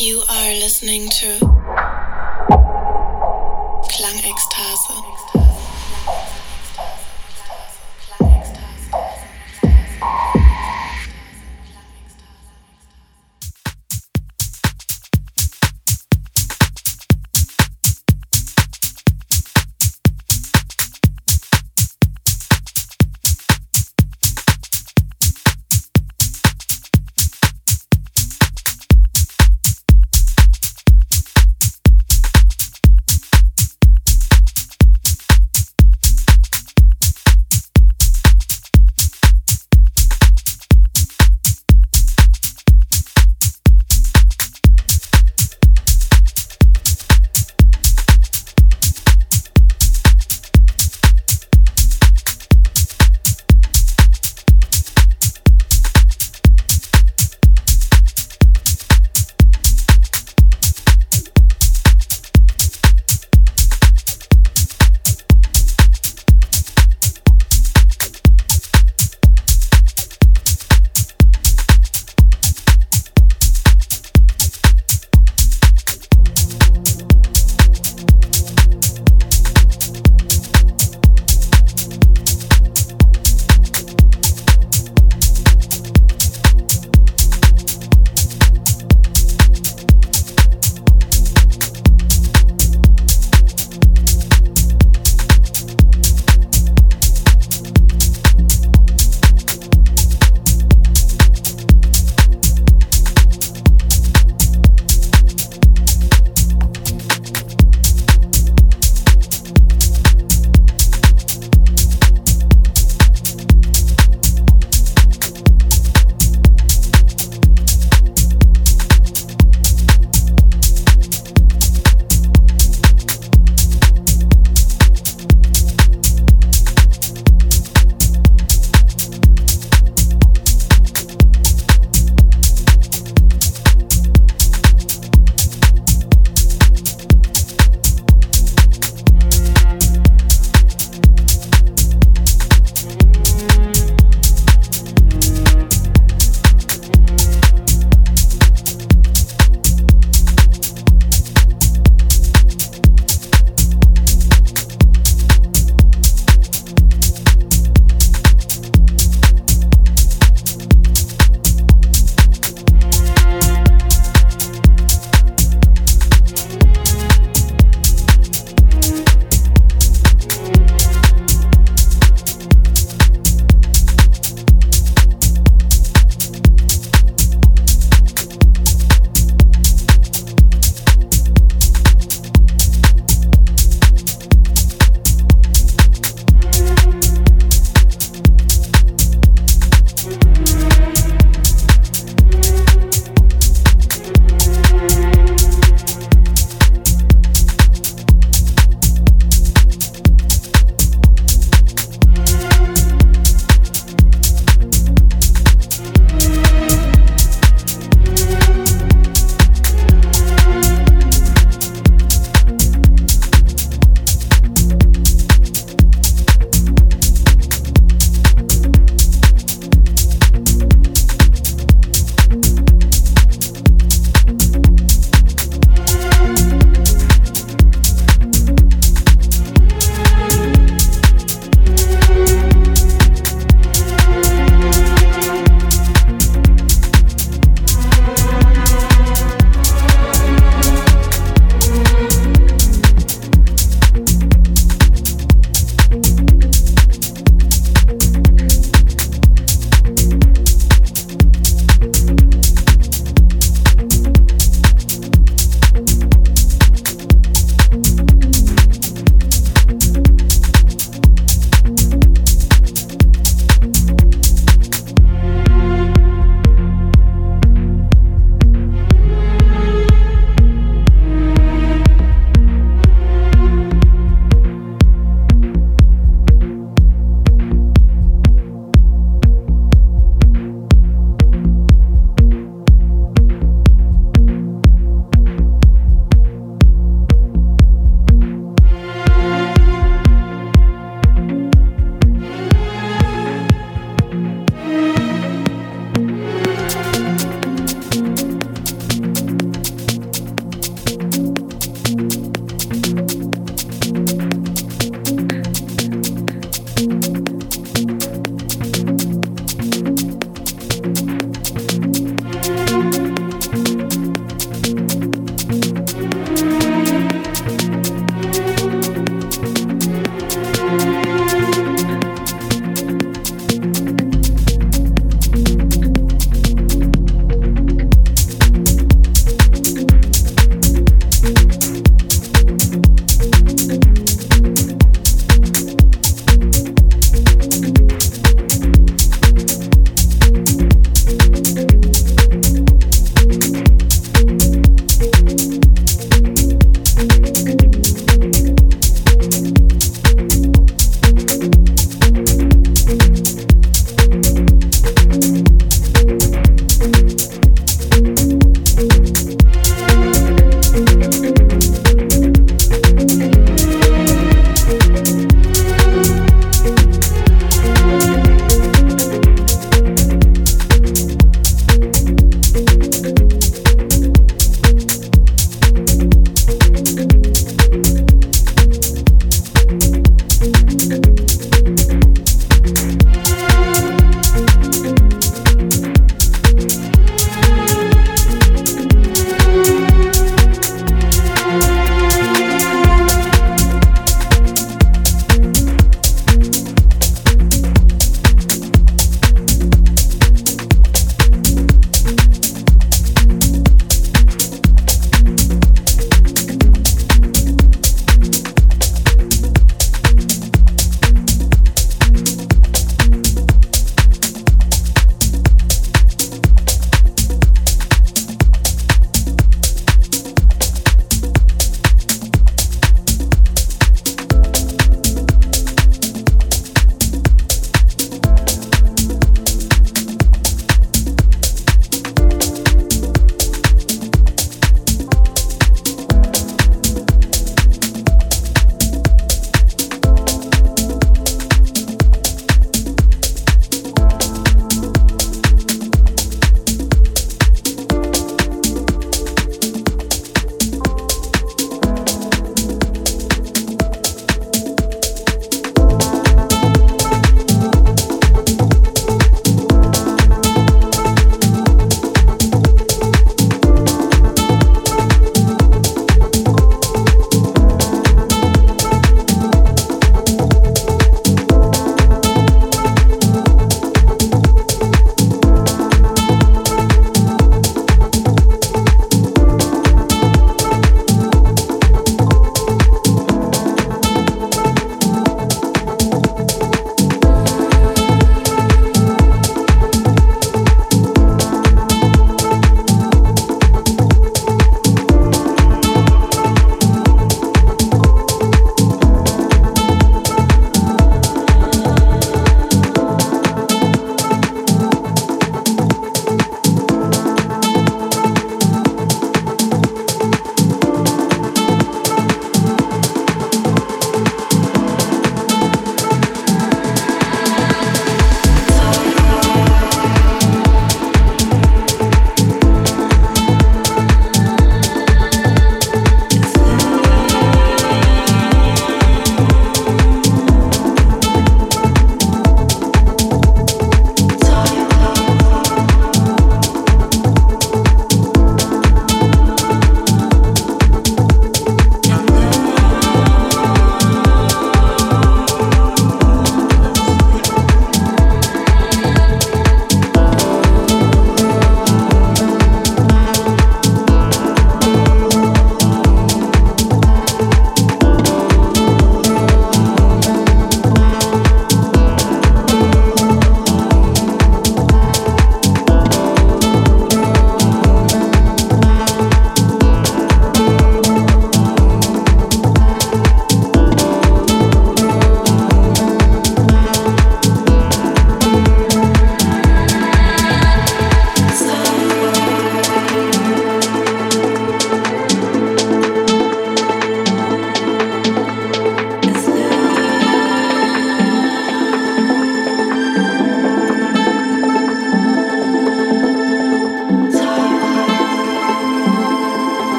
You are listening to Klangekstase.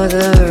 other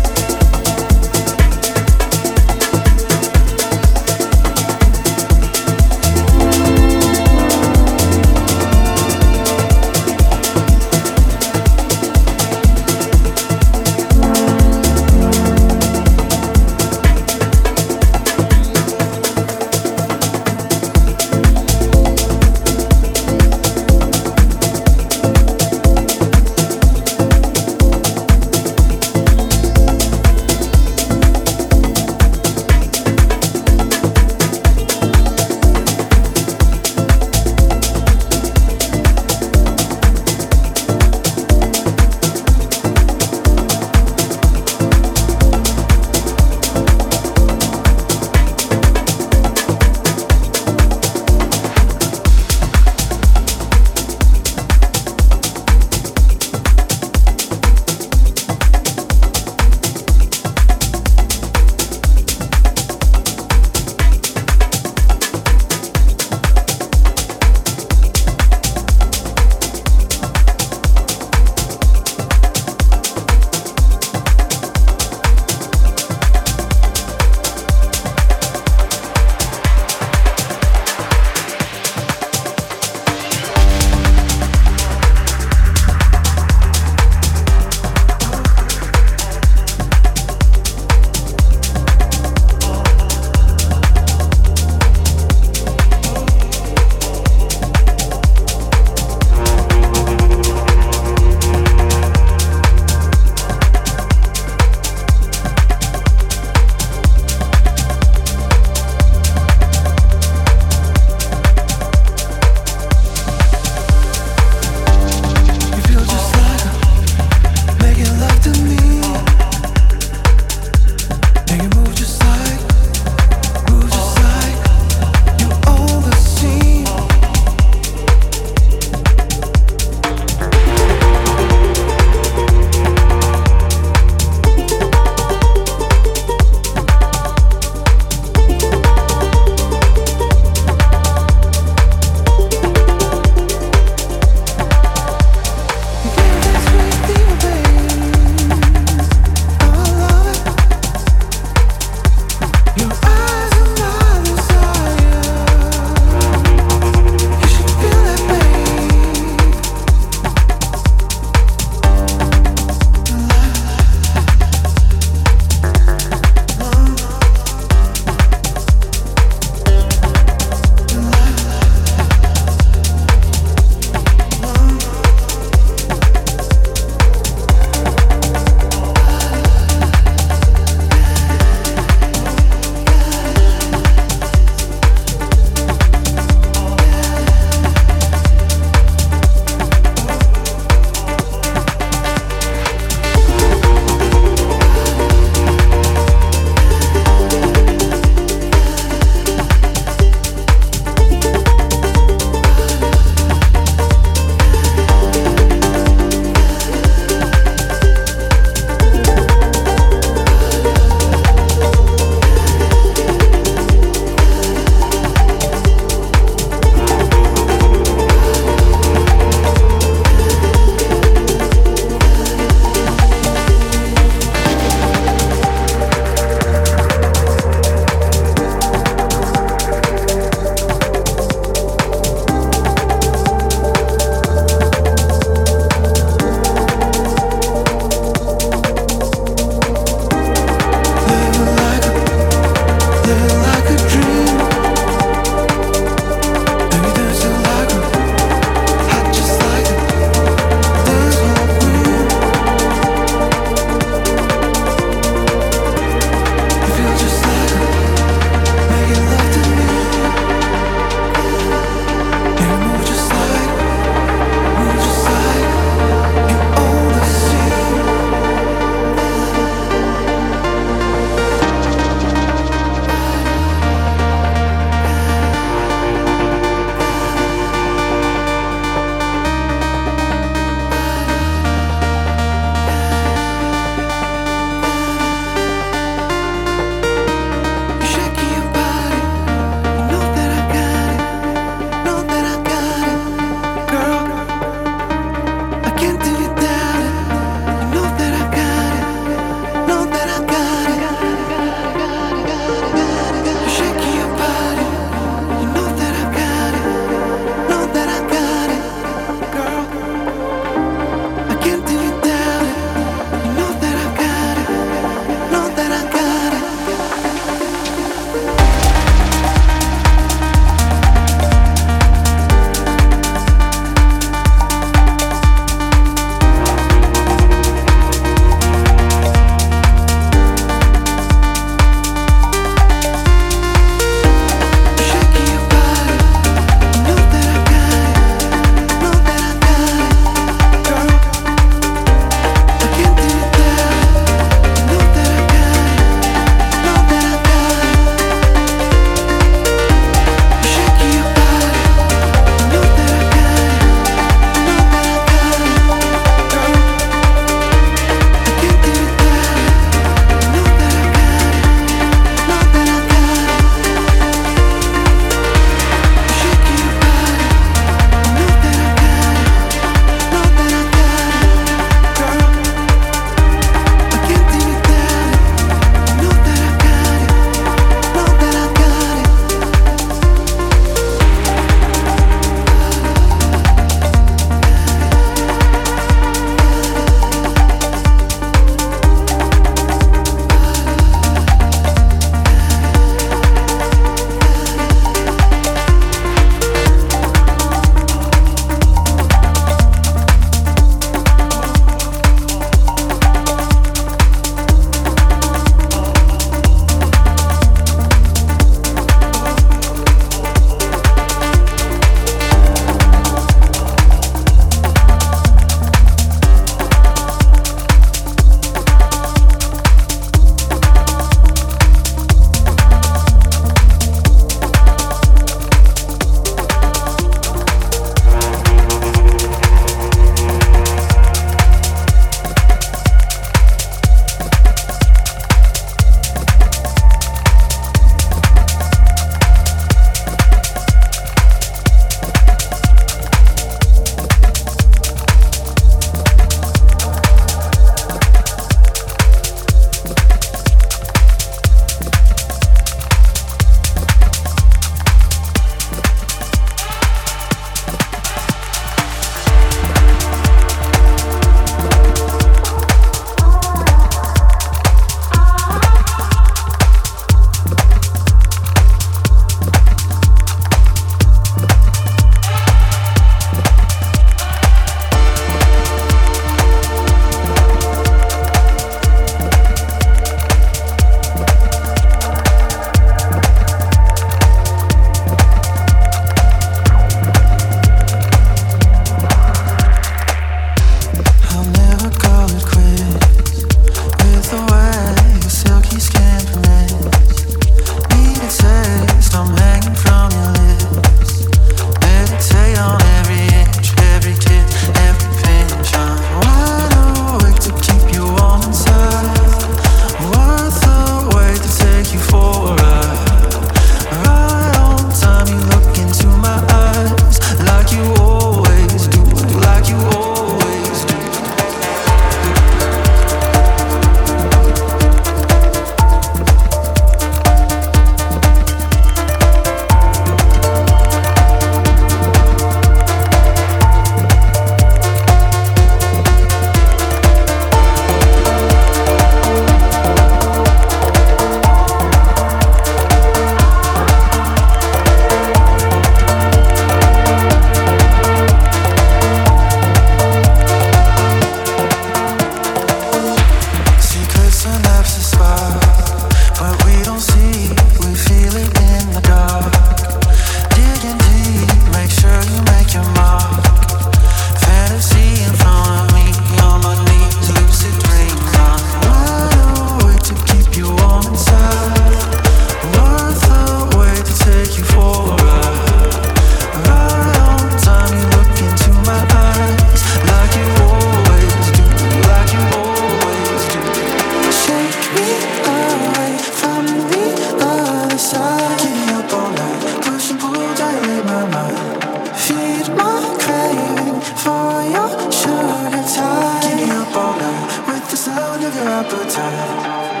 appetite.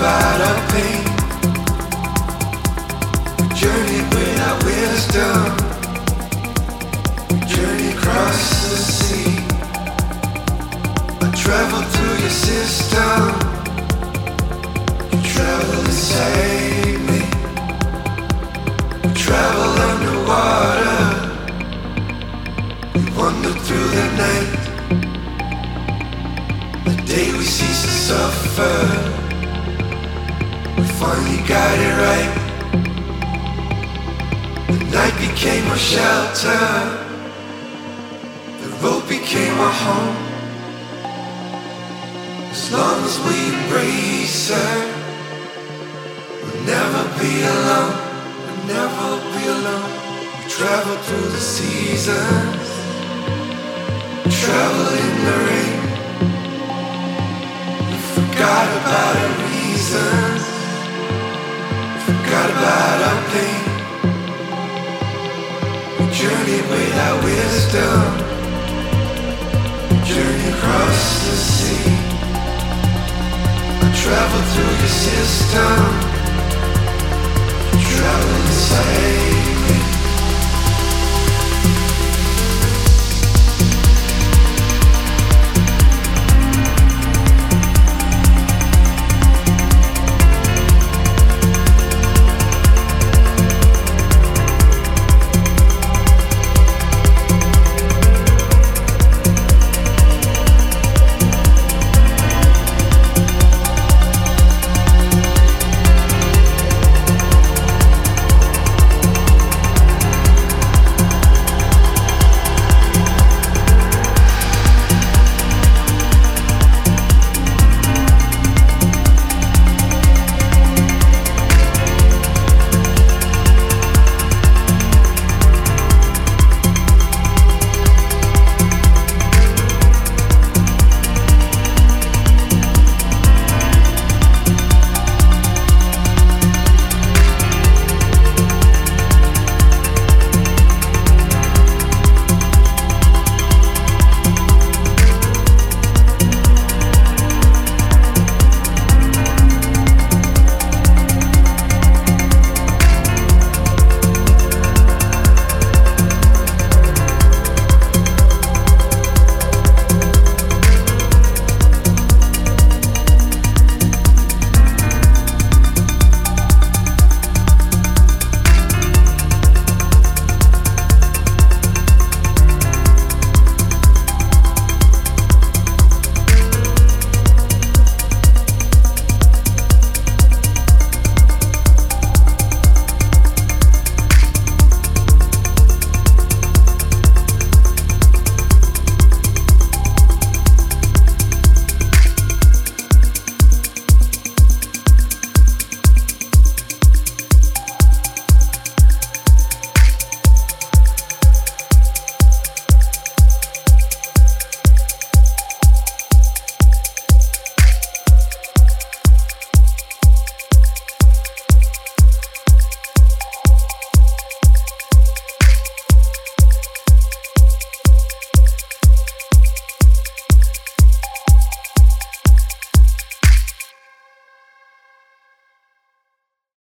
About our pain. We journeyed without wisdom. We journeyed across the sea. I traveled through your system. You traveled inside me. We traveled underwater. We wandered through the night. The day we ceased to suffer. Finally got it right. The night became our shelter. The road became our home. As long as we embrace her, we'll never be alone. We'll never be alone. We travel through the seasons. We travel in the rain. We forgot about our reasons. Pain. We journeyed wisdom. Across the sea. Through your system. You traveled inside